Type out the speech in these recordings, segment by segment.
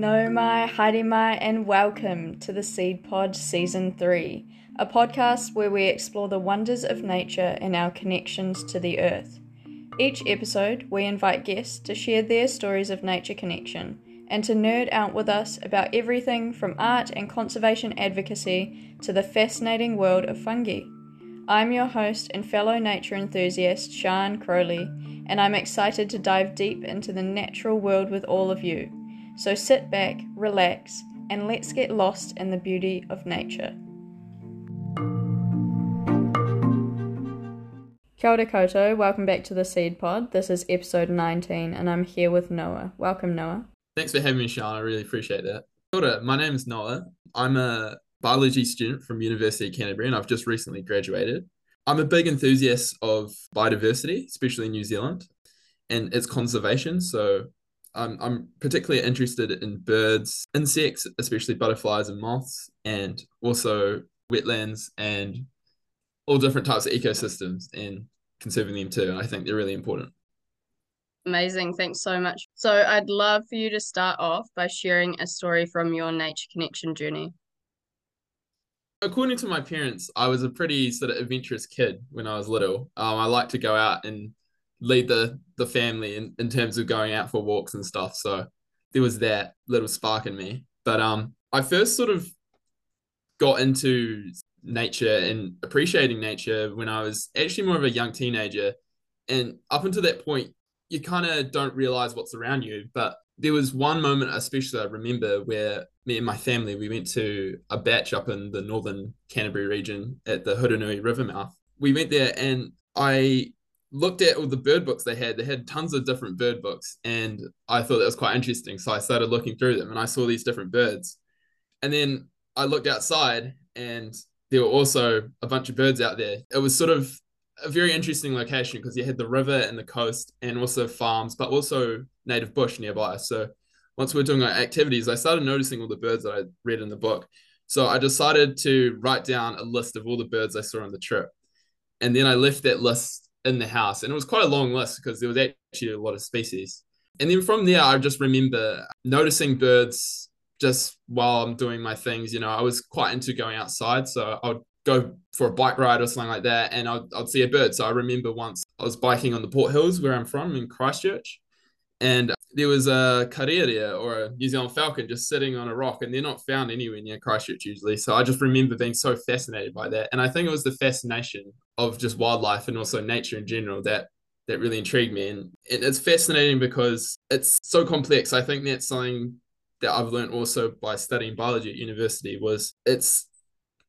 Nau mai, haere mai, and welcome to the Seed Pod Season 3, a podcast where we explore the wonders of nature and our connections to the earth. Each episode, we invite guests to share their stories of nature connection and to nerd out with us about everything from art and conservation advocacy to the fascinating world of fungi. I'm your host and fellow nature enthusiast, Sean Crowley, and I'm excited to dive deep into the natural world with all of you. So sit back, relax, and let's get lost in the beauty of nature. Kia ora koutou, welcome back to the Seed Pod. This is episode 19, and I'm here with Noah. Welcome, Noah. Thanks for having me, Sean. I really appreciate that. Kia ora, my name is Noah. I'm a biology student from University of Canterbury, and I've just recently graduated. I'm a big enthusiast of biodiversity, especially in New Zealand, and its conservation. So I'm, I'm particularly interested in birds, insects, especially butterflies and moths, and also wetlands and all different types of ecosystems and conserving them too. And I think they're really important. Amazing. Thanks so much. So, I'd love for you to start off by sharing a story from your nature connection journey. According to my parents, I was a pretty sort of adventurous kid when I was little. Um, I liked to go out and lead the the family in, in terms of going out for walks and stuff. So there was that little spark in me. But um I first sort of got into nature and appreciating nature when I was actually more of a young teenager. And up until that point, you kind of don't realize what's around you. But there was one moment, especially I remember, where me and my family we went to a bach up in the northern Canterbury region at the Hurunui River mouth. We went there and I looked at all the bird books they had. They had tons of different bird books, and I thought that was quite interesting. So I started looking through them, and I saw these different birds. And then I looked outside, and there were also a bunch of birds out there. It was sort of a very interesting location because you had the river and the coast, and also farms, but also native bush nearby. So once we are doing our activities, I started noticing all the birds that I read in the book. So I decided to write down a list of all the birds I saw on the trip. And then I left that list in the house. And it was quite a long list because there was actually a lot of species. And then from there, I just remember noticing birds just while I'm doing my things. You know, I was quite into going outside. So I'd go for a bike ride or something like that and I'd, I'd see a bird. So I remember once I was biking on the Port Hills where I'm from in Christchurch. And there was a karearea or a New Zealand falcon just sitting on a rock, and they're not found anywhere near Christchurch usually. So I just remember being so fascinated by that, and I think it was the fascination of just wildlife and also nature in general that that really intrigued me. And it's fascinating because it's so complex. I think that's something that I've learned also by studying biology at university was it's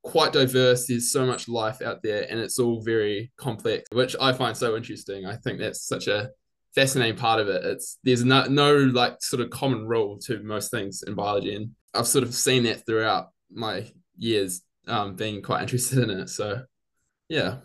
quite diverse. There's so much life out there, and it's all very complex, which I find so interesting. I think that's such a fascinating part of it. It's there's no no like sort of common rule to most things in biology, and I've sort of seen that throughout my years um, being quite interested in it. So, yeah.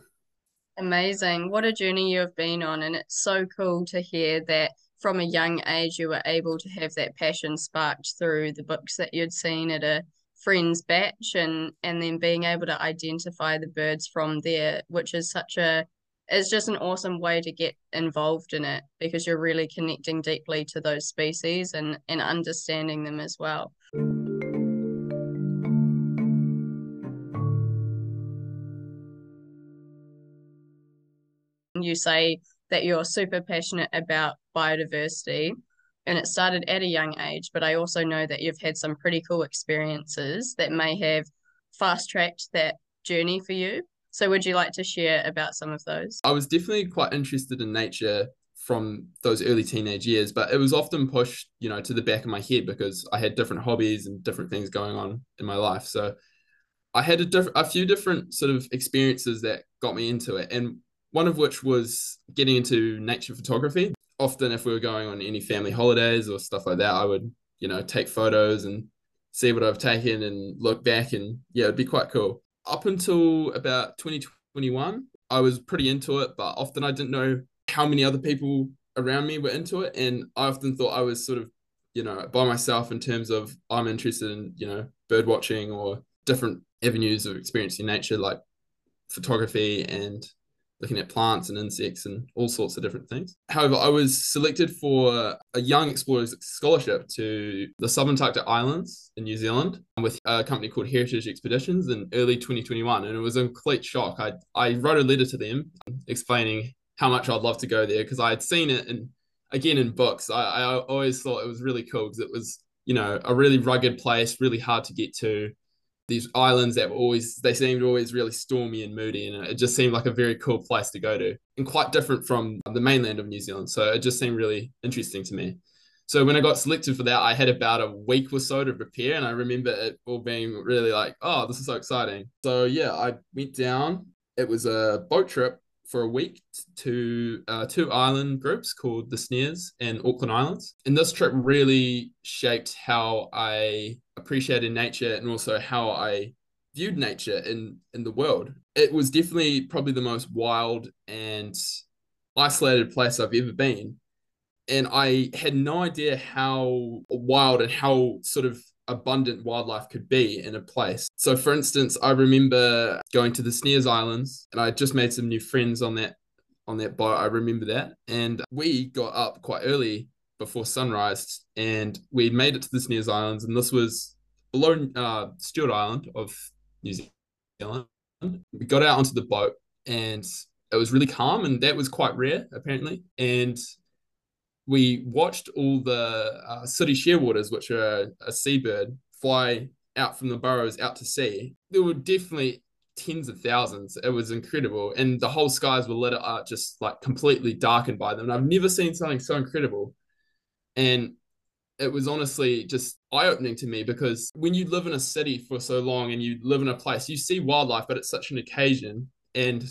Amazing. What a journey you have been on. And it's so cool to hear that from a young age you were able to have that passion sparked through the books that you'd seen at a friend's bach and and then being able to identify the birds from there, which is such a it's just an awesome way to get involved in it because you're really connecting deeply to those species and, and understanding them as well. You say that you're super passionate about biodiversity and it started at a young age, but I also know that you've had some pretty cool experiences that may have fast tracked that journey for you. So, would you like to share about some of those? I was definitely quite interested in nature from those early teenage years, but it was often pushed, you know, to the back of my head because I had different hobbies and different things going on in my life. So, I had a, a few different sort of experiences that got me into it, and one of which was getting into nature photography. Often, if we were going on any family holidays or stuff like that, I would, you know, take photos and see what I've taken and look back, and yeah, it'd be quite cool up until about 2021, I was pretty into it, but often I didn't know how many other people around me were into it. And I often thought I was sort of, you know, by myself in terms of I'm interested in, you know, bird watching or different avenues of experiencing nature like photography and looking at plants and insects and all sorts of different things. However, I was selected for a Young Explorers Scholarship to the Subantarctic Islands in New Zealand with a company called Heritage Expeditions in early 2021. And it was a complete shock. I, I wrote a letter to them explaining how much I'd love to go there because I had seen it and again in books. I, I always thought it was really cool because it was, you know, a really rugged place, really hard to get to these islands that were always they seemed always really stormy and moody and it just seemed like a very cool place to go to and quite different from the mainland of new zealand. So it just seemed really interesting to me. So when i got selected for that i had about a week or so to prepare and i remember it all being really like oh this is so exciting. So yeah i went down. It was a boat trip for a week to uh, two island groups called the Snares and Auckland Islands. And this trip really shaped how I appreciated nature and also how I viewed nature in in the world. It was definitely probably the most wild and isolated place I've ever been. And I had no idea how wild and how sort of abundant wildlife could be in a place. So, for instance, I remember going to the Snares Islands, and I just made some new friends on that on that boat. I remember that, and we got up quite early before sunrise, and we made it to the Snares Islands, and this was below uh, Stewart Island of New Zealand. We got out onto the boat, and it was really calm, and that was quite rare apparently, and we watched all the uh, sooty shearwaters, which are a seabird, fly out from the burrows out to sea. There were definitely tens of thousands. It was incredible. And the whole skies were lit up, just like completely darkened by them. And I've never seen something so incredible. And it was honestly just eye opening to me because when you live in a city for so long and you live in a place, you see wildlife, but it's such an occasion. And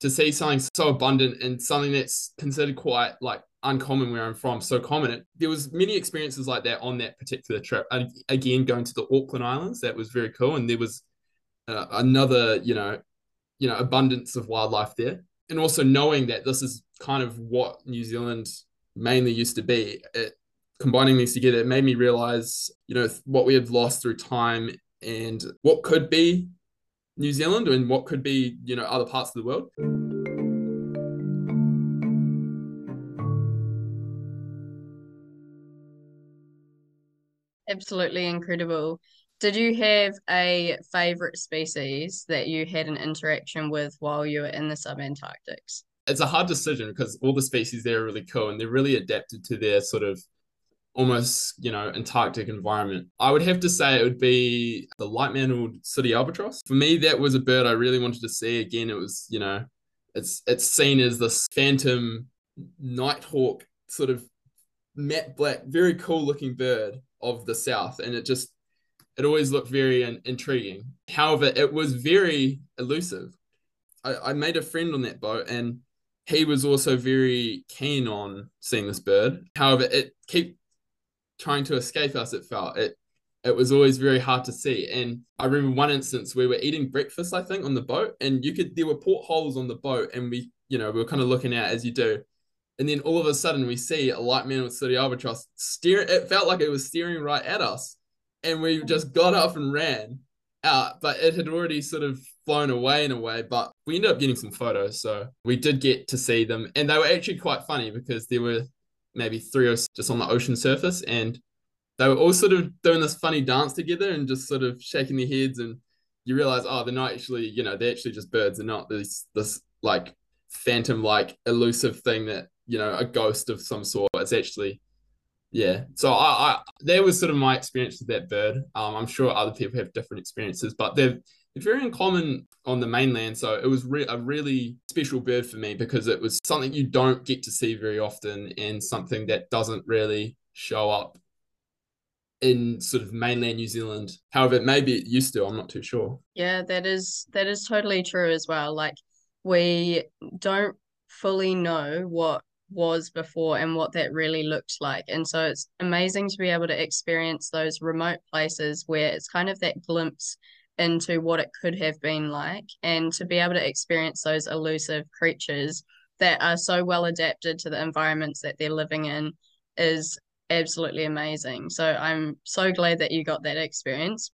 to see something so abundant and something that's considered quite like uncommon where I'm from, so common. there was many experiences like that on that particular trip. And again, going to the Auckland Islands, that was very cool. And there was uh, another, you know, you know, abundance of wildlife there. And also knowing that this is kind of what New Zealand mainly used to be. It, combining these together, it made me realize, you know, what we have lost through time and what could be New Zealand and what could be, you know, other parts of the world. Absolutely incredible. Did you have a favorite species that you had an interaction with while you were in the subantarctics? It's a hard decision because all the species there are really cool and they're really adapted to their sort of almost, you know, Antarctic environment. I would have to say it would be the light mantled sooty albatross. For me, that was a bird I really wanted to see. Again, it was, you know, it's it's seen as this phantom nighthawk sort of matte black, very cool looking bird of the South, and it just it always looked very intriguing. However, it was very elusive. I, I made a friend on that boat, and he was also very keen on seeing this bird. However, it kept trying to escape us. It felt it. It was always very hard to see. And I remember one instance we were eating breakfast, I think, on the boat, and you could there were portholes on the boat, and we, you know, we were kind of looking out as you do and then all of a sudden we see a light mantled sooty albatross steering. It felt like it was steering right at us, and we just got up and ran out. But it had already sort of flown away in a way. But we ended up getting some photos, so we did get to see them, and they were actually quite funny because there were maybe three or just on the ocean surface, and they were all sort of doing this funny dance together and just sort of shaking their heads and you realize oh they're not actually you know they're actually just birds they're not this this like phantom like elusive thing that you know a ghost of some sort. It's actually yeah. So I, I that was sort of my experience with that bird. Um, I'm sure other people have different experiences, but they're they're very uncommon on the mainland. So it was re- a really special bird for me because it was something you don't get to see very often and something that doesn't really show up in sort of mainland New Zealand. However, maybe it used to. I'm not too sure. Yeah, that is that is totally true as well. Like we don't fully know what was before and what that really looked like. And so it's amazing to be able to experience those remote places where it's kind of that glimpse into what it could have been like and to be able to experience those elusive creatures that are so well adapted to the environments that they're living in is absolutely amazing. So I'm so glad that you got that experience.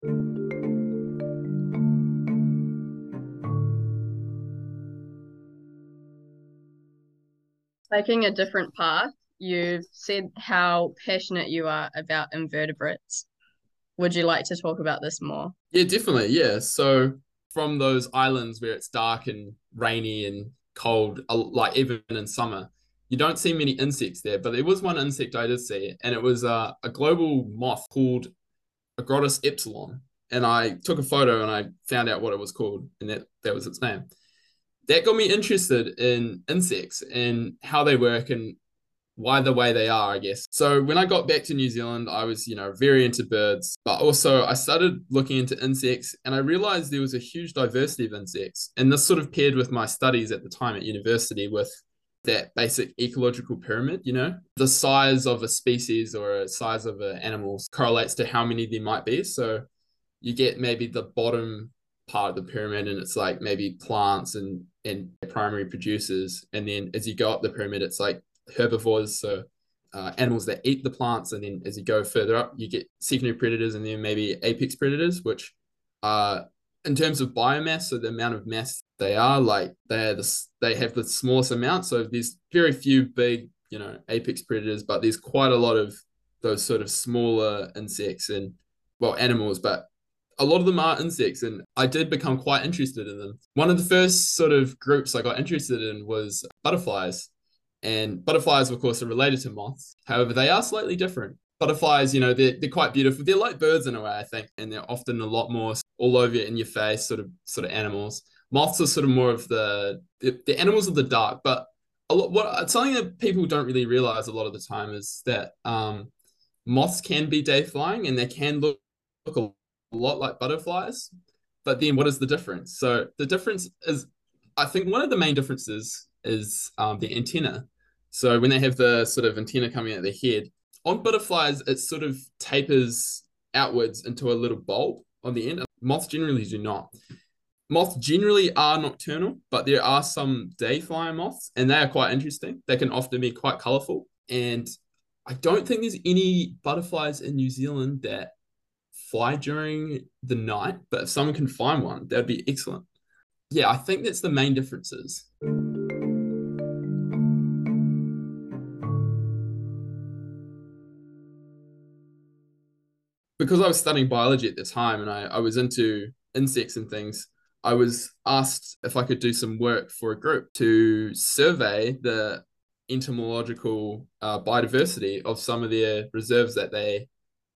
Taking a different path, you've said how passionate you are about invertebrates. Would you like to talk about this more? Yeah, definitely. Yeah. So from those islands where it's dark and rainy and cold, like even in summer, you don't see many insects there. But there was one insect I did see, and it was uh, a global moth called Agrotis ipsilon. And I took a photo and I found out what it was called, and that, that was its name. That got me interested in insects and how they work and why the way they are, I guess. So when I got back to New Zealand, I was, you know, very into birds, but also I started looking into insects and I realized there was a huge diversity of insects. And this sort of paired with my studies at the time at university with that basic ecological pyramid, you know, the size of a species or a size of an animal correlates to how many there might be. So you get maybe the bottom part of the pyramid and it's like maybe plants and and primary producers and then as you go up the pyramid it's like herbivores, so uh, animals that eat the plants, and then as you go further up, you get secondary predators and then maybe apex predators, which are in terms of biomass, so the amount of mass they are, like they're the they have the smallest amount. So there's very few big, you know, apex predators, but there's quite a lot of those sort of smaller insects and well animals, but a lot of them are insects and I did become quite interested in them. One of the first sort of groups I got interested in was butterflies. And butterflies, of course, are related to moths. However, they are slightly different. Butterflies, you know, they're, they're quite beautiful. They're like birds in a way, I think, and they're often a lot more all over in your face sort of sort of animals. Moths are sort of more of the the, animals of the dark, but a lot what something that people don't really realize a lot of the time is that um, moths can be day flying and they can look, look a lot like butterflies. But then what is the difference? So the difference is I think one of the main differences is um, the antenna. So when they have the sort of antenna coming out of their head, on butterflies, it sort of tapers outwards into a little bulb on the end. Moths generally do not. Moths generally are nocturnal, but there are some day flying moths, and they are quite interesting. They can often be quite colorful. And I don't think there's any butterflies in New Zealand that fly during the night, but if someone can find one, that would be excellent. Yeah, I think that's the main differences. Because I was studying biology at the time and I, I was into insects and things, I was asked if I could do some work for a group to survey the entomological uh, biodiversity of some of their reserves that they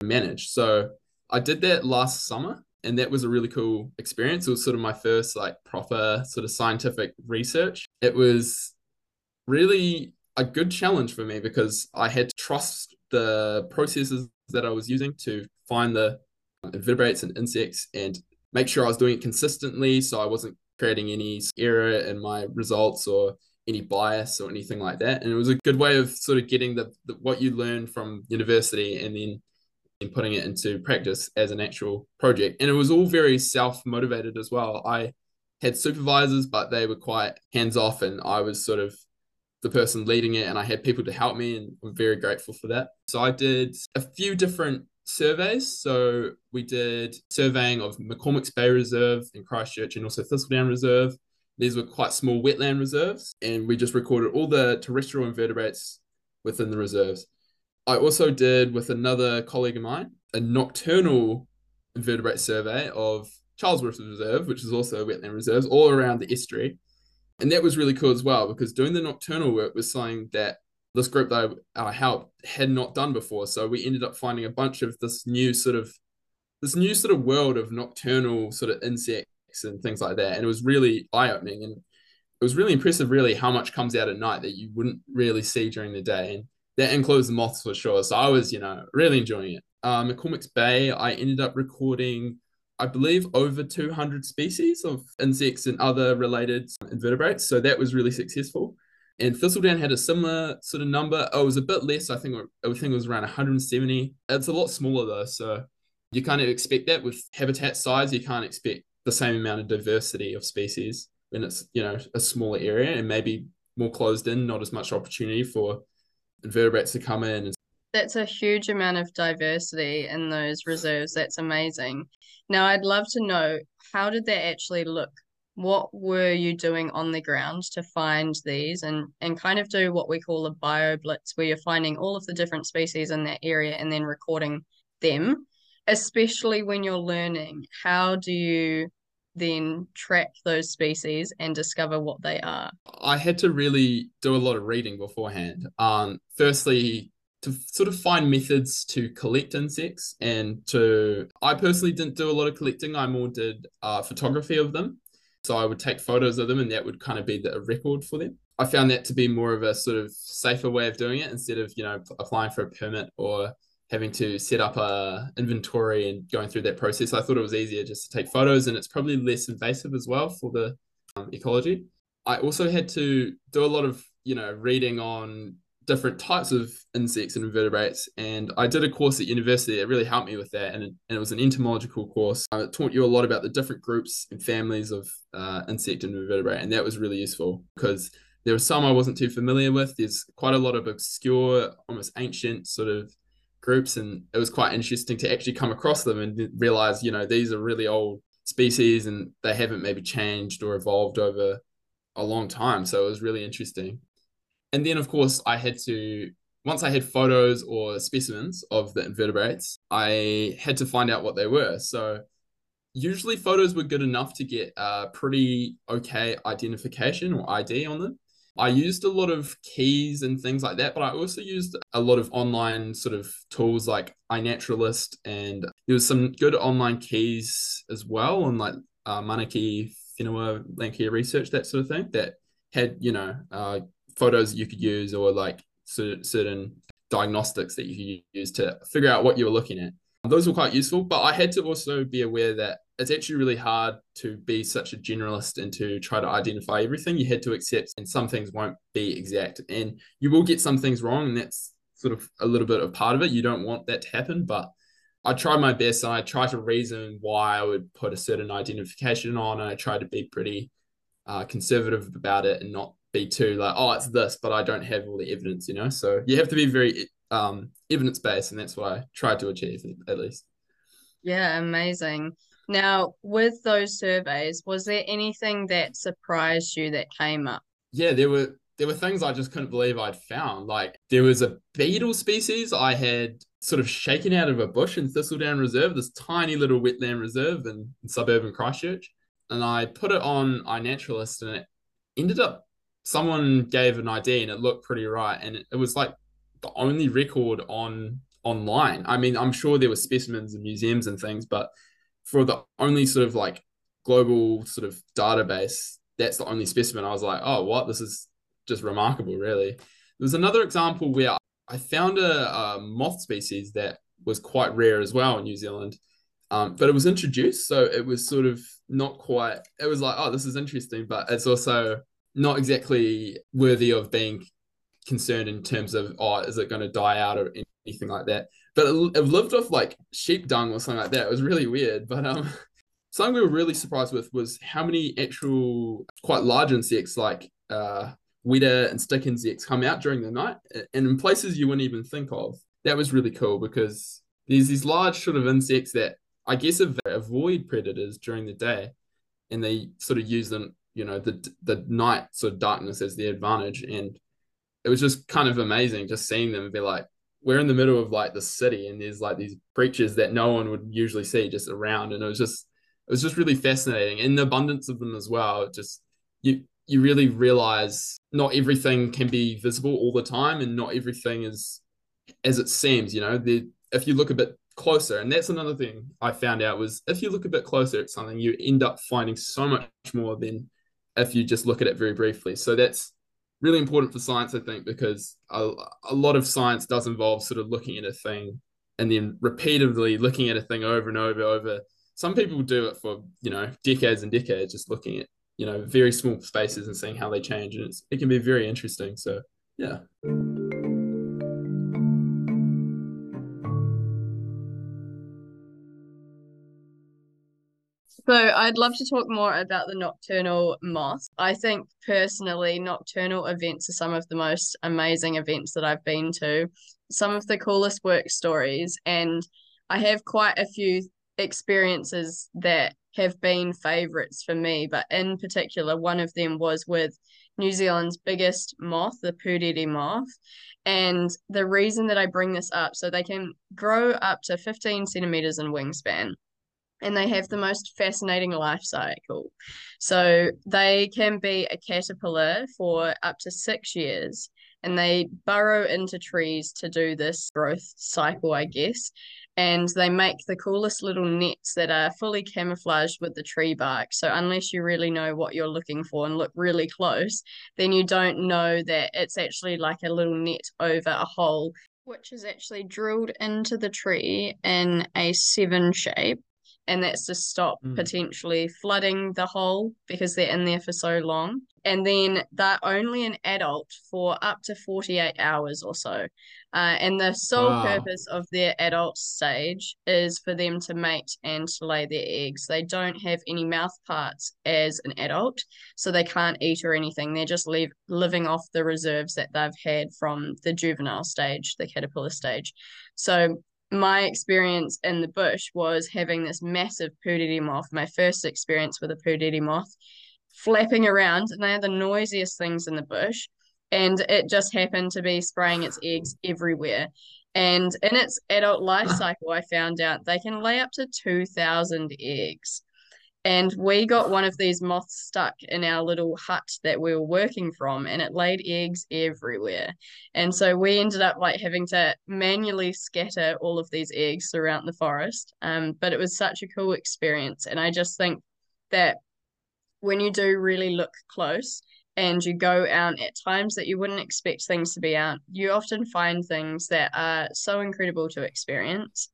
manage. So I did that last summer and that was a really cool experience. It was sort of my first like proper sort of scientific research. It was really a good challenge for me because I had to trust the processes that I was using to find the invertebrates and insects and make sure I was doing it consistently so I wasn't creating any error in my results or any bias or anything like that. And it was a good way of sort of getting the, the what you learn from university and then and putting it into practice as an actual project. And it was all very self motivated as well. I had supervisors, but they were quite hands off, and I was sort of the person leading it, and I had people to help me, and I'm very grateful for that. So I did a few different surveys. So we did surveying of McCormack's Bay Reserve in Christchurch and also Thistledown Reserve. These were quite small wetland reserves, and we just recorded all the terrestrial invertebrates within the reserves. I also did with another colleague of mine a nocturnal invertebrate survey of Charlesworth Reserve, which is also a wetland reserves, all around the estuary. And that was really cool as well because doing the nocturnal work was something that this group that I, helped had not done before. So we ended up finding a bunch of this new sort of this new sort of world of nocturnal sort of insects and things like that. And it was really eye opening and it was really impressive, really, how much comes out at night that you wouldn't really see during the day. And that includes the moths for sure. So I was, you know, really enjoying it. Um, McCormack's Bay, I ended up recording, I believe, over 200 species of insects and other related invertebrates. So that was really successful. And Thistledown had a similar sort of number. Oh, it was a bit less. I think I think it was around 170. It's a lot smaller though, so you kind of expect that with habitat size. You can't expect the same amount of diversity of species when it's you know a smaller area and maybe more closed in, not as much opportunity for invertebrates to come in. That's a huge amount of diversity in those reserves. That's amazing. Now, I'd love to know how did that actually look what were you doing on the ground to find these and and kind of do what we call a bio blitz where you're finding all of the different species in that area and then recording them especially when you're learning. How do you then track those species and discover what they are? I had to really do a lot of reading beforehand. Um firstly to sort of find methods to collect insects and to i personally didn't do a lot of collecting. I more did uh, photography of them so I would take photos of them and that would kind of be the record for them. I found that to be more of a sort of safer way of doing it instead of, you know, applying for a permit or having to set up a inventory and going through that process. I thought it was easier just to take photos and it's probably less invasive as well for the um, ecology. I also had to do a lot of, you know, reading on different types of insects and invertebrates. And I did a course at university that really helped me with that. And it, and it was an entomological course. Uh, it taught you a lot about the different groups and families of uh, insect and invertebrate. And that was really useful because there were some I wasn't too familiar with. There's quite a lot of obscure, almost ancient sort of groups. And it was quite interesting to actually come across them and realize, you know, these are really old species and they haven't maybe changed or evolved over a long time. So it was really interesting and then of course I had to once I had photos or specimens of the invertebrates, I had to find out what they were. So usually photos were good enough to get a pretty okay identification or ID on them. I used a lot of keys and things like that, but I also used a lot of online sort of tools like iNaturalist, and there was some good online keys as well, and like uh, Manaaki, Whenua, Landcare Research, that sort of thing, that had you know uh, photos you could use or like certain diagnostics that you could use to figure out what you were looking at. Those were quite useful, but I had to also be aware that it's actually really hard to be such a generalist and to try to identify everything. You had to accept, and some things won't be exact, and you will get some things wrong, and that's sort of a little bit of part of it. You don't want that to happen, but I tried my best and I tried to reason why I would put a certain identification on, and I tried to be pretty uh, conservative about it and not be too like, oh, it's this, but I don't have all the evidence, you know. So you have to be very um, evidence based, and that's what I tried to achieve at least. Yeah, amazing. Now, with those surveys, was there anything that surprised you that came up? Yeah, there were there were things I just couldn't believe I'd found. Like there was a beetle species I had sort of shaken out of a bush in Thistledown Reserve, this tiny little wetland reserve in, in suburban Christchurch. And I put it on iNaturalist and it ended up someone gave an ID and it looked pretty right, and it, it was like the only record on online. I mean, I'm sure there were specimens in museums and things, but for the only sort of like global sort of database, that's the only specimen. I was like, oh, what? This is just remarkable, really. There's another example where I found a, a, moth species that was quite rare as well in New Zealand, um, but it was introduced, so it was sort of not quite. It was like, oh, this is interesting, but it's also not exactly worthy of being concerned in terms of oh is it going to die out or anything like that. But it, it lived off like sheep dung or something like that. It was really weird but um something we were really surprised with was how many actual quite large insects like uh and stick insects come out during the night. And in places you wouldn't even think of. That was really cool because there's these large sort of insects that i guess avoid predators during the day and they sort of use them you know the the night sort of darkness as the advantage. And it was just kind of amazing just seeing them and be like we're in the middle of like the city and there's like these creatures that no one would usually see just around. And it was just it was just really fascinating. And the abundance of them as well just you you really realize not everything can be visible all the time and not everything is as it seems you know the if you look a bit closer and that's another thing i found out was if you look a bit closer at something you end up finding so much more than if you just look at it very briefly. So that's really important for science, I think, because a, a lot of science does involve sort of looking at a thing and then repeatedly looking at a thing over and over over. Some people do it for you know decades and decades, just looking at you know very small spaces and seeing how they change, and it's it can be very interesting. So yeah. So I'd love to talk more about the nocturnal moth. I think personally, nocturnal events are some of the most amazing events that I've been to, some of the coolest work stories, and I have quite a few experiences that have been favorites for me, but in particular, one of them was with New Zealand's biggest moth, the Puriri moth. And the reason that I bring this up, so they can grow up to 15 centimeters in wingspan and they have the most fascinating life cycle. So they can be a caterpillar for up to six years and they burrow into trees to do this growth cycle, I guess. And they make the coolest little nets that are fully camouflaged with the tree bark. So, unless you really know what you're looking for and look really close, then you don't know that it's actually like a little net over a hole, which is actually drilled into the tree in a seven shape and that's to stop mm. potentially flooding the hole because they're in there for so long. And then they're only an adult for up to 48 hours or so. Uh, and the sole wow. purpose of their adult stage is for them to mate and to lay their eggs. They don't have any mouth parts as an adult, so they can't eat or anything. They're just leave, living off the reserves that they've had from the juvenile stage, the caterpillar stage. So my experience in the bush was having this massive puriri moth, my first experience with a puriri moth, flapping around, and they are the noisiest things in the bush. And it just happened to be spraying its eggs everywhere. And in its adult life cycle, I found out they can lay up to 2,000 eggs. And we got one of these moths stuck in our little hut that we were working from, and it laid eggs everywhere. And so we ended up like having to manually scatter all of these eggs throughout the forest. Um, but it was such a cool experience. And I just think that when you do really look close and you go out at times that you wouldn't expect things to be out, you often find things that are so incredible to experience.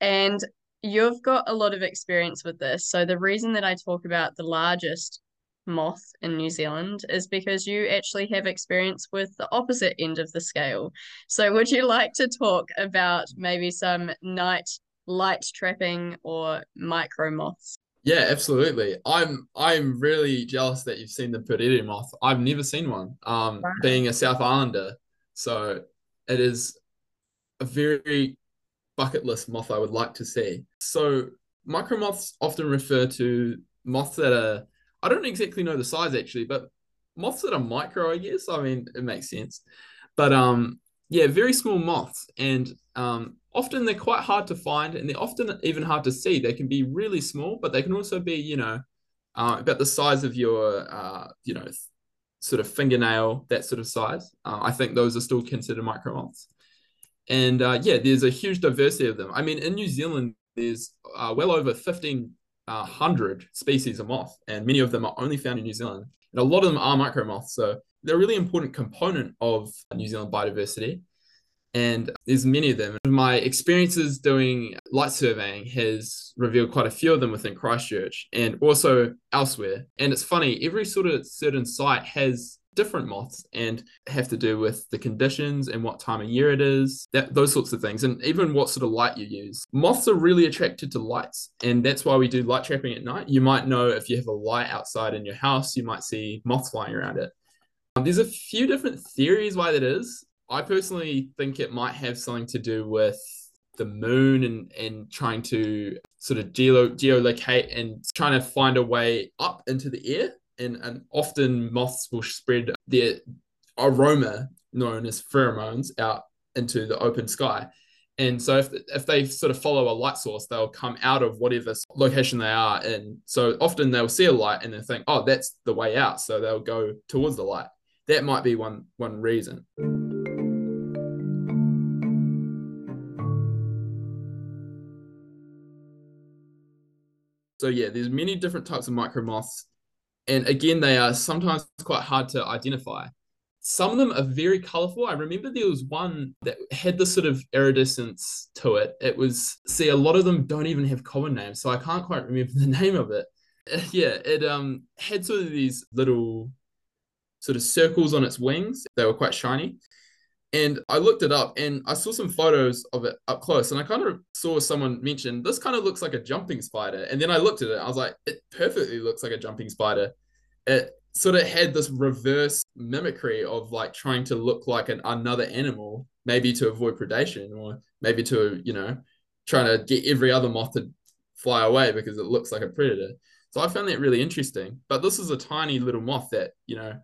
And you've got a lot of experience with this. So the reason that I talk about the largest moth in New Zealand is because you actually have experience with the opposite end of the scale. So would you like to talk about maybe some night light trapping or micro moths? Yeah, absolutely. I'm I'm really jealous that you've seen the Puriri moth. I've never seen one. Um, wow. being a South Islander, so it is a very bucket list moth I would like to see. So micro moths often refer to moths that are I don't exactly know the size actually, but moths that are micro, I guess. I mean, it makes sense. But um yeah, very small moths and um often they're quite hard to find and they're often even hard to see. They can be really small, but they can also be, you know, uh, about the size of your uh, you know, sort of fingernail, that sort of size. Uh, I think those are still considered micro moths. And uh, yeah, there's a huge diversity of them. I mean, in New Zealand, there's uh, well over 1,500 uh, species of moth, and many of them are only found in New Zealand. And a lot of them are micro moths. So they're a really important component of New Zealand biodiversity. And there's many of them. My experiences doing light surveying has revealed quite a few of them within Christchurch and also elsewhere. And it's funny, every sort of certain site has different moths and have to do with the conditions and what time of year it is, that those sorts of things, and even what sort of light you use. Moths are really attracted to lights, and that's why we do light trapping at night. You might know if you have a light outside in your house, you might see moths flying around it. Um, there's a few different theories why that is. I personally think it might have something to do with the moon and and trying to sort of geo geolocate and trying to find a way up into the air and, and often moths will spread their aroma known as pheromones out into the open sky. And so if, if they sort of follow a light source, they'll come out of whatever location they are in. So often they'll see a light and they think, oh, that's the way out. So they'll go towards the light. That might be one one reason. So yeah, there's many different types of micro moths and again, they are sometimes quite hard to identify. Some of them are very colorful. I remember there was one that had this sort of iridescence to it. It was, see, a lot of them don't even have common names, so I can't quite remember the name of it. Yeah, it um had sort of these little sort of circles on its wings. They were quite shiny. And I looked it up and I saw some photos of it up close. And I kind of saw someone mention this kind of looks like a jumping spider. And then I looked at it. I was like, it perfectly looks like a jumping spider. It sort of had this reverse mimicry of like trying to look like an another animal, maybe to avoid predation or maybe to, you know, trying to get every other moth to fly away because it looks like a predator. So I found that really interesting. But this is a tiny little moth that, you know,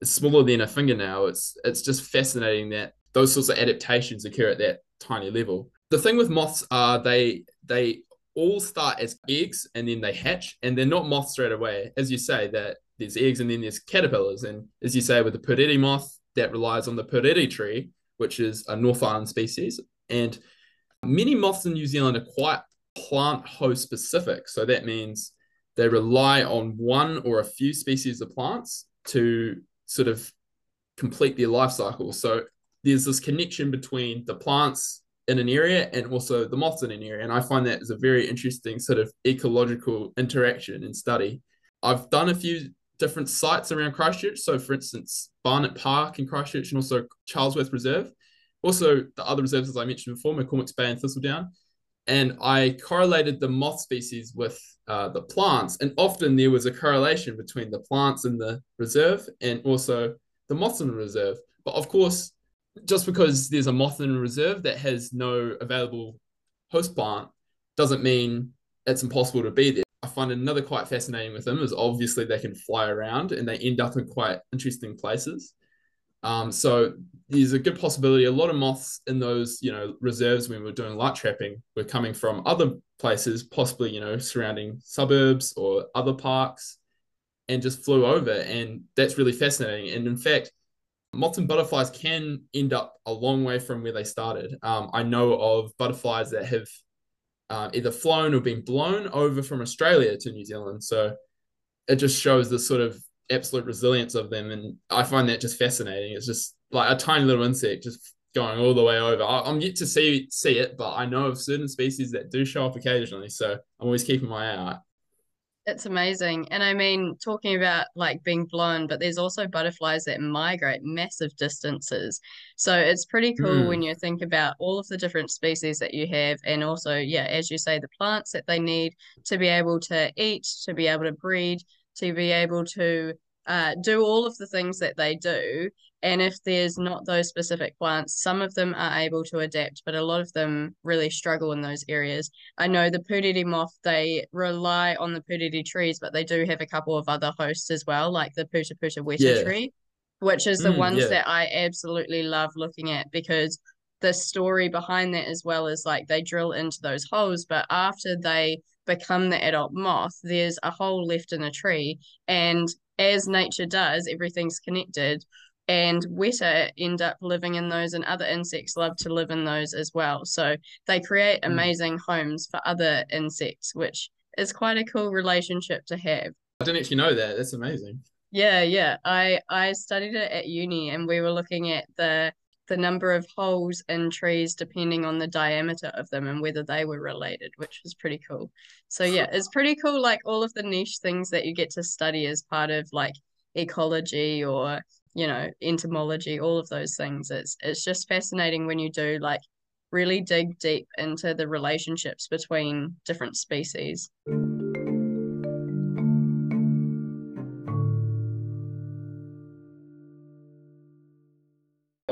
it's smaller than a fingernail. It's it's just fascinating that those sorts of adaptations occur at that tiny level. The thing with moths are they they all start as eggs and then they hatch and they're not moths straight away. As you say, that there's eggs and then there's caterpillars. And as you say, with the puriri moth, that relies on the puriri tree, which is a North Island species. And many moths in New Zealand are quite plant host specific. So that means they rely on one or a few species of plants to sort of complete their life cycle. So there's this connection between the plants in an area and also the moths in an area. And I find that is a very interesting sort of ecological interaction and study. I've done a few different sites around Christchurch. So, for instance, Barnett Park in Christchurch and also Charlesworth Reserve. Also, the other reserves, as I mentioned before, McCormack's Bay and Thistledown and I correlated the moth species with uh, the plants, and often there was a correlation between the plants in the reserve and also the moths in the reserve. But of course, just because there's a moth in a reserve that has no available host plant doesn't mean it's impossible to be there. I find another quite fascinating with them is obviously they can fly around and they end up in quite interesting places. Um, so there's a good possibility a lot of moths in those you know reserves when we're doing light trapping were coming from other places, possibly you know surrounding suburbs or other parks, and just flew over, and that's really fascinating. And in fact, moths and butterflies can end up a long way from where they started. Um, I know of butterflies that have uh, either flown or been blown over from Australia to New Zealand. So it just shows the sort of absolute resilience of them, and I find that just fascinating. It's just like a tiny little insect just going all the way over. I, am yet to see see it, but I know of certain species that do show up occasionally, so I'm always keeping my eye out. It's amazing. And I mean, talking about like being blown, but there's also butterflies that migrate massive distances. So it's pretty cool mm. when you think about all of the different species that you have. And also, yeah, as you say, the plants that they need to be able to eat, to be able to breed, to be able to uh, do all of the things that they do. And if there's not those specific plants, some of them are able to adapt, but a lot of them really struggle in those areas. I know the puriri moth, they rely on the puriri trees, but they do have a couple of other hosts as well, like the putaputawētā yeah. tree, which is the mm, ones yeah. that I absolutely love looking at because the story behind that as well is like they drill into those holes, but after they become the adult moth, there's a hole left in the tree. And as nature does, everything's connected. And weta end up living in those, and other insects love to live in those as well. So they create hmm. amazing homes for other insects, which is quite a cool relationship to have. I didn't actually know that. That's amazing. Yeah, yeah. I I studied it at uni, and we were looking at the the number of holes in trees depending on the diameter of them and whether they were related, which was pretty cool. So yeah, it's pretty cool like all of the niche things that you get to study as part of like ecology or you know entomology all of those things it's it's just fascinating when you do like really dig deep into the relationships between different species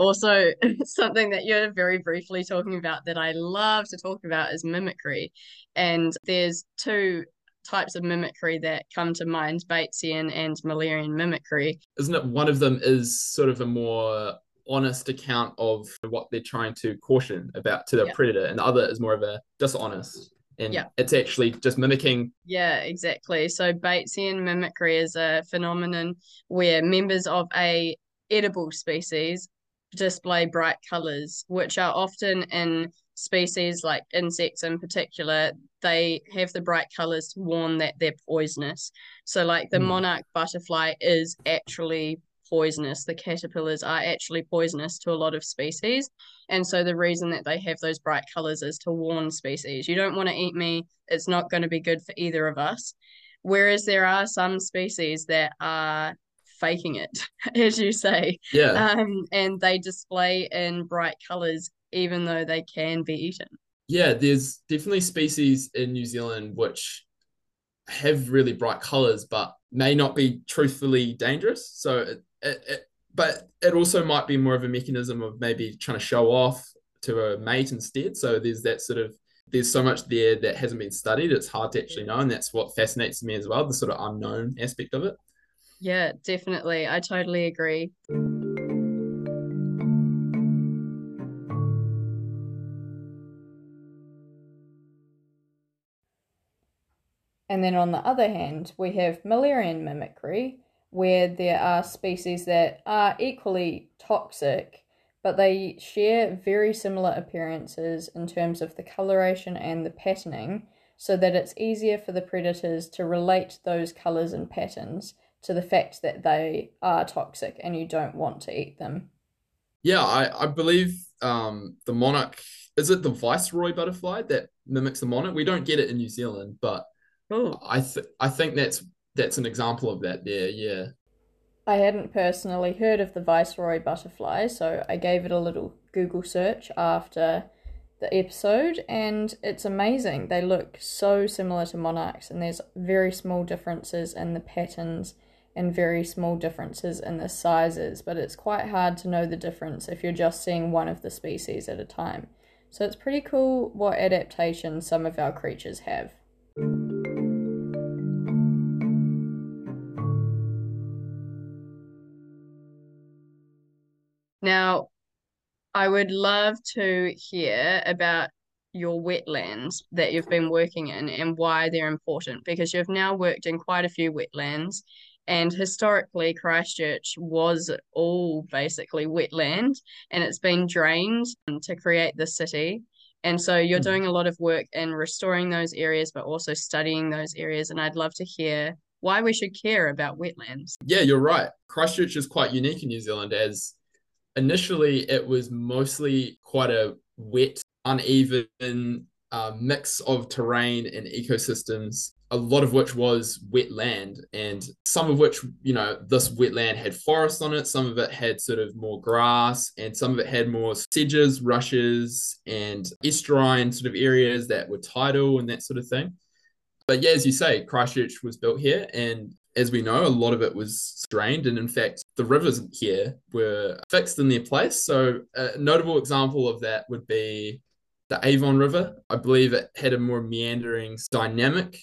also something that you're very briefly talking about that I love to talk about is mimicry. And there's two types of mimicry that come to mind Batesian and Müllerian mimicry. Isn't it one of them is sort of a more honest account of what they're trying to caution about to the yeah. predator, and the other is more of a dishonest? And yeah. it's actually just mimicking. Yeah, exactly. So Batesian mimicry is a phenomenon where members of a edible species display bright colors, which are often in species like insects in particular, they have the bright colors to warn that they're poisonous. So, like the mm. monarch butterfly is actually poisonous. The caterpillars are actually poisonous to a lot of species. And so, the reason that they have those bright colors is to warn species you don't want to eat me, it's not going to be good for either of us. Whereas there are some species that are faking it, as you say. Yeah. Um, and they display in bright colors, even though they can be eaten. Yeah, there's definitely species in New Zealand which have really bright colors, but may not be truthfully dangerous. So, it, it, it, but it also might be more of a mechanism of maybe trying to show off to a mate instead. So there's that sort of there's so much there that hasn't been studied. It's hard to actually know. And that's what fascinates me as well, the sort of unknown aspect of it. Yeah, definitely. I totally agree. And then on the other hand, we have Müllerian mimicry, where there are species that are equally toxic, but they share very similar appearances in terms of the coloration and the patterning, so that it's easier for the predators to relate those colors and patterns to the fact that they are toxic and you don't want to eat them. Yeah, I, I believe um, the monarch is it the viceroy butterfly that mimics the monarch? We don't get it in New Zealand, but Oh, I th- I think that's that's an example of that there. Yeah. I hadn't personally heard of the viceroy butterfly, so I gave it a little Google search after the episode, and it's amazing. They look so similar to monarchs, and there's very small differences in the patterns and very small differences in the sizes, but it's quite hard to know the difference if you're just seeing one of the species at a time. So it's pretty cool what adaptations some of our creatures have. now I would love to hear about your wetlands that you've been working in and why they're important because you've now worked in quite a few wetlands and historically Christchurch was all basically wetland and it's been drained to create the city and so you're Mhm. doing a lot of work in restoring those areas but also studying those areas and I'd love to hear why we should care about wetlands Yeah, you're right. Christchurch is quite unique in New Zealand as initially it was mostly quite a wet, uneven uh, mix of terrain and ecosystems, a lot of which was wetland, and some of which, you know, this wetland had forest on it, some of it had sort of more grass, and some of it had more sedges, rushes, and estuarine sort of areas that were tidal and that sort of thing. But yeah, as you say, Christchurch was built here, and as we know, a lot of it was drained, and in fact, the rivers here were fixed in their place. So, a notable example of that would be the Avon River. I believe it had a more meandering, dynamic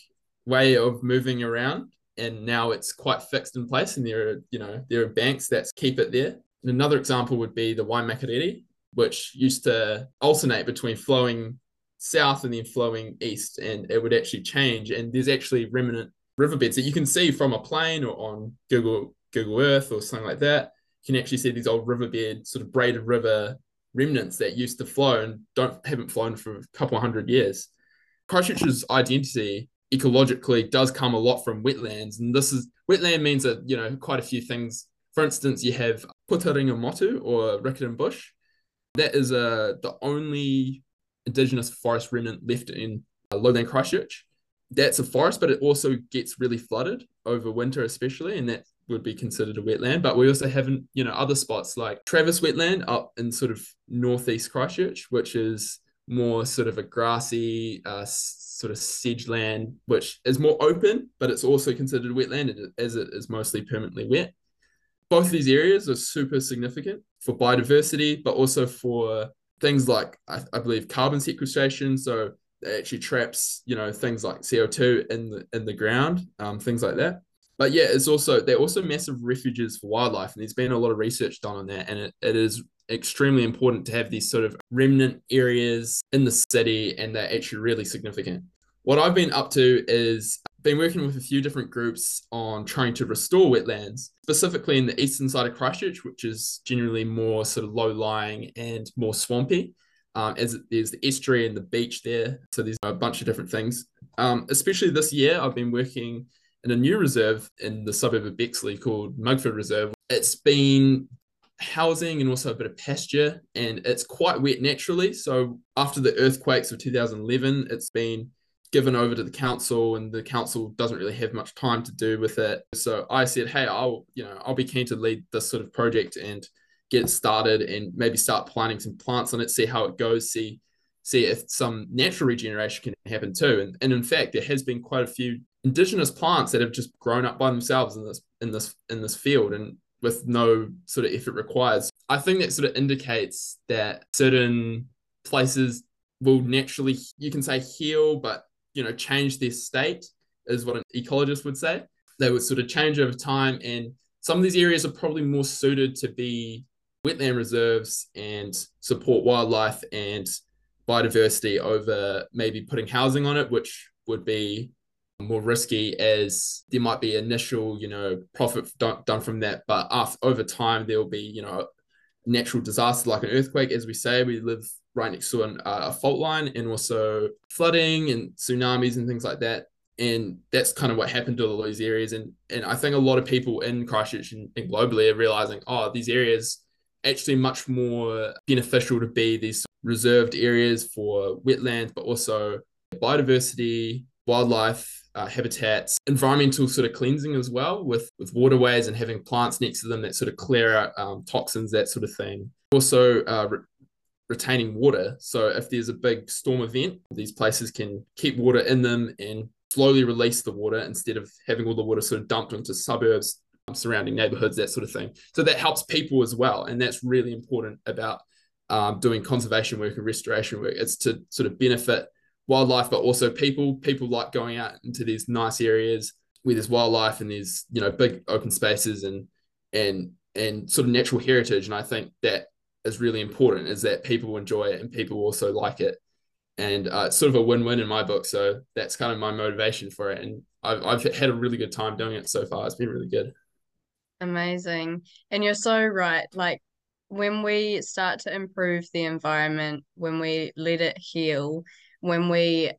way of moving around, and now it's quite fixed in place, and there are, you know, there are banks that keep it there. And another example would be the Waimakariri, which used to alternate between flowing south and then flowing east, and it would actually change. And there's actually remnant riverbeds that you can see from a plane or on Google Google Earth or something like that. You can actually see these old riverbed, sort of braided river remnants that used to flow and don't haven't flown for a couple hundred years. Christchurch's identity ecologically does come a lot from wetlands, and this is wetland means that you know quite a few things. For instance, you have Putaringa Motu or Riccarton Bush. That is uh, the only indigenous forest remnant left in uh, lowland Christchurch. That's a forest, but it also gets really flooded over winter, especially, and that would be considered a wetland. But we also have, you know, other spots like Travis Wetland up in sort of northeast Christchurch, which is more sort of a grassy uh, sort of sedge land, which is more open, but it's also considered wetland as it is mostly permanently wet. Both these areas are super significant for biodiversity, but also for things like I, I believe carbon sequestration. So it actually traps, you know, things like CO2 in the in the ground, um, things like that. But yeah, it's also they're also massive refuges for wildlife, and there's been a lot of research done on that, and it, it is extremely important to have these sort of remnant areas in the city, and they're actually really significant. What I've been up to is been working with a few different groups on trying to restore wetlands, specifically in the eastern side of Christchurch, which is generally more sort of low lying and more swampy. Um, as there's the estuary and the beach there, so there's a bunch of different things. Um, especially this year, I've been working in a new reserve in the suburb of Bexley called Mugford Reserve. It's been housing and also a bit of pasture, and it's quite wet naturally. So after the earthquakes of 2011, it's been given over to the council and the council doesn't really have much time to do with it so i said hey i'll you know i'll be keen to lead this sort of project and get it started and maybe start planting some plants on it see how it goes see see if some natural regeneration can happen too and, and in fact there has been quite a few indigenous plants that have just grown up by themselves in this in this in this field and with no sort of effort required i think that sort of indicates that certain places will naturally, you can say heal, but you know, change their state is what an ecologist would say. They would sort of change over time, and some of these areas are probably more suited to be wetland reserves and support wildlife and biodiversity over maybe putting housing on it, which would be more risky as there might be initial, you know, profit done from that. But after, over time, there will be, you know, natural disaster like an earthquake. As we say, we live right next to an, uh, a fault line and also flooding and tsunamis and things like that. And that's kind of what happened to all these areas. And and I think a lot of people in Christchurch and, and globally are realizing, oh, these areas actually much more beneficial to be these reserved areas for wetlands, but also biodiversity, wildlife, uh, habitats, environmental sort of cleansing as well with, with waterways and having plants next to them that sort of clear out um, toxins, that sort of thing. Also, uh, re- retaining water. So if there's a big storm event, these places can keep water in them and slowly release the water instead of having all the water sort of dumped into suburbs, um, surrounding neighborhoods, that sort of thing. So that helps people as well. And that's really important about um, doing conservation work and restoration work. It's to sort of benefit wildlife, but also people. People like going out into these nice areas with this wildlife and these you know big open spaces and and and sort of natural heritage. And I think that is really important is that people enjoy it and people also like it. And uh, it's sort of a win-win in my book. So that's kind of my motivation for it. And I've, I've had a really good time doing it so far. It's been really good. Amazing. And you're so right. Like when we start to improve the environment, when we let it heal, when we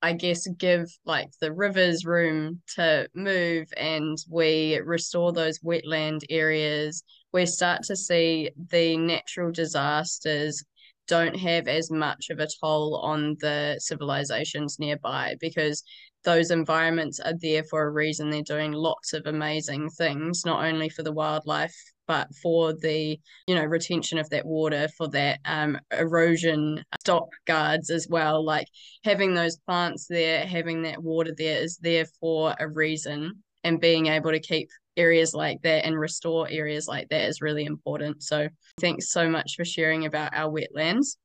I guess give like the rivers room to move and we restore those wetland areas, we start to see the natural disasters don't have as much of a toll on the civilizations nearby because those environments are there for a reason. They're doing lots of amazing things, not only for the wildlife but for the you know retention of that water for that um, erosion stop guards as well like having those plants there having that water there is there for a reason and being able to keep areas like that and restore areas like that is really important. So thanks so much for sharing about our wetlands.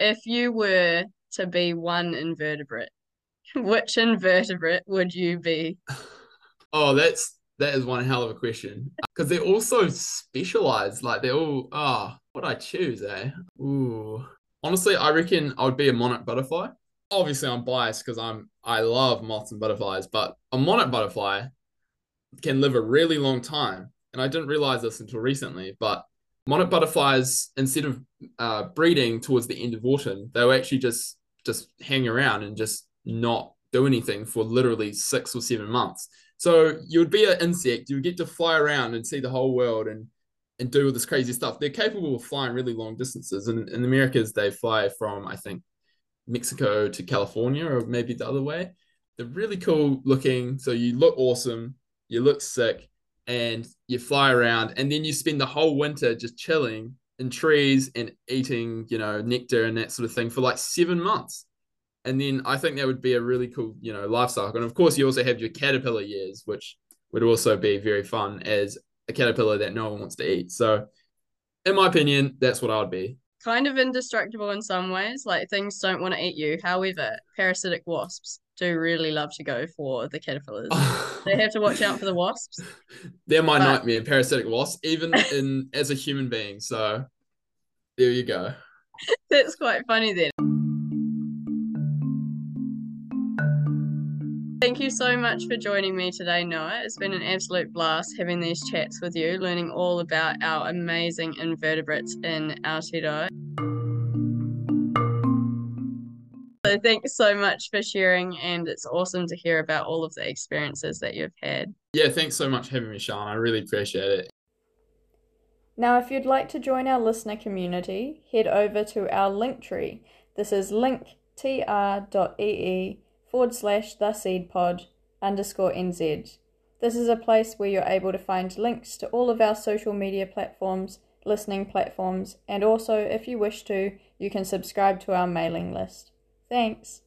If you were to be one invertebrate, which invertebrate would you be? Oh, that's that is one hell of a question because they're all so specialized. Like they're all ah, oh, what I choose, eh? Ooh, honestly, I reckon I would be a monarch butterfly. Obviously, I'm biased because I'm I love moths and butterflies, but a monarch butterfly can live a really long time, and I didn't realize this until recently. But monarch butterflies, instead of uh, breeding towards the end of autumn, they will actually just just hang around and just not do anything for literally six or seven months. So you would be an insect, you would get to fly around and see the whole world and and do all this crazy stuff. They're capable of flying really long distances. And in the Americas, they fly from, I think, Mexico to California or maybe the other way. They're really cool looking. So you look awesome, you look sick, and you fly around, and then you spend the whole winter just chilling in trees and eating, you know, nectar and that sort of thing for like seven months. And then I think that would be a really cool, you know, life cycle. And of course, you also have your caterpillar years, which would also be very fun as a caterpillar that no one wants to eat. So, in my opinion, that's what I would be. Kind of indestructible in some ways, like things don't want to eat you. However, parasitic wasps do really love to go for the caterpillars. they have to watch out for the wasps. They're my but... nightmare, parasitic wasps, even in as a human being. So there you go. That's quite funny then. Thank you so much for joining me today, Noah. It's been an absolute blast having these chats with you, learning all about our amazing invertebrates in Aotearoa. So thanks so much for sharing, and it's awesome to hear about all of the experiences that you've had. Yeah, thanks so much for having me, Sean. I really appreciate it. Now, if you'd like to join our listener community, head over to our link tree. This is linktr.ee forward slash the seed pod underscore nz. This is a place where you're able to find links to all of our social media platforms, listening platforms, and also, if you wish to, you can subscribe to our mailing list. Thanks.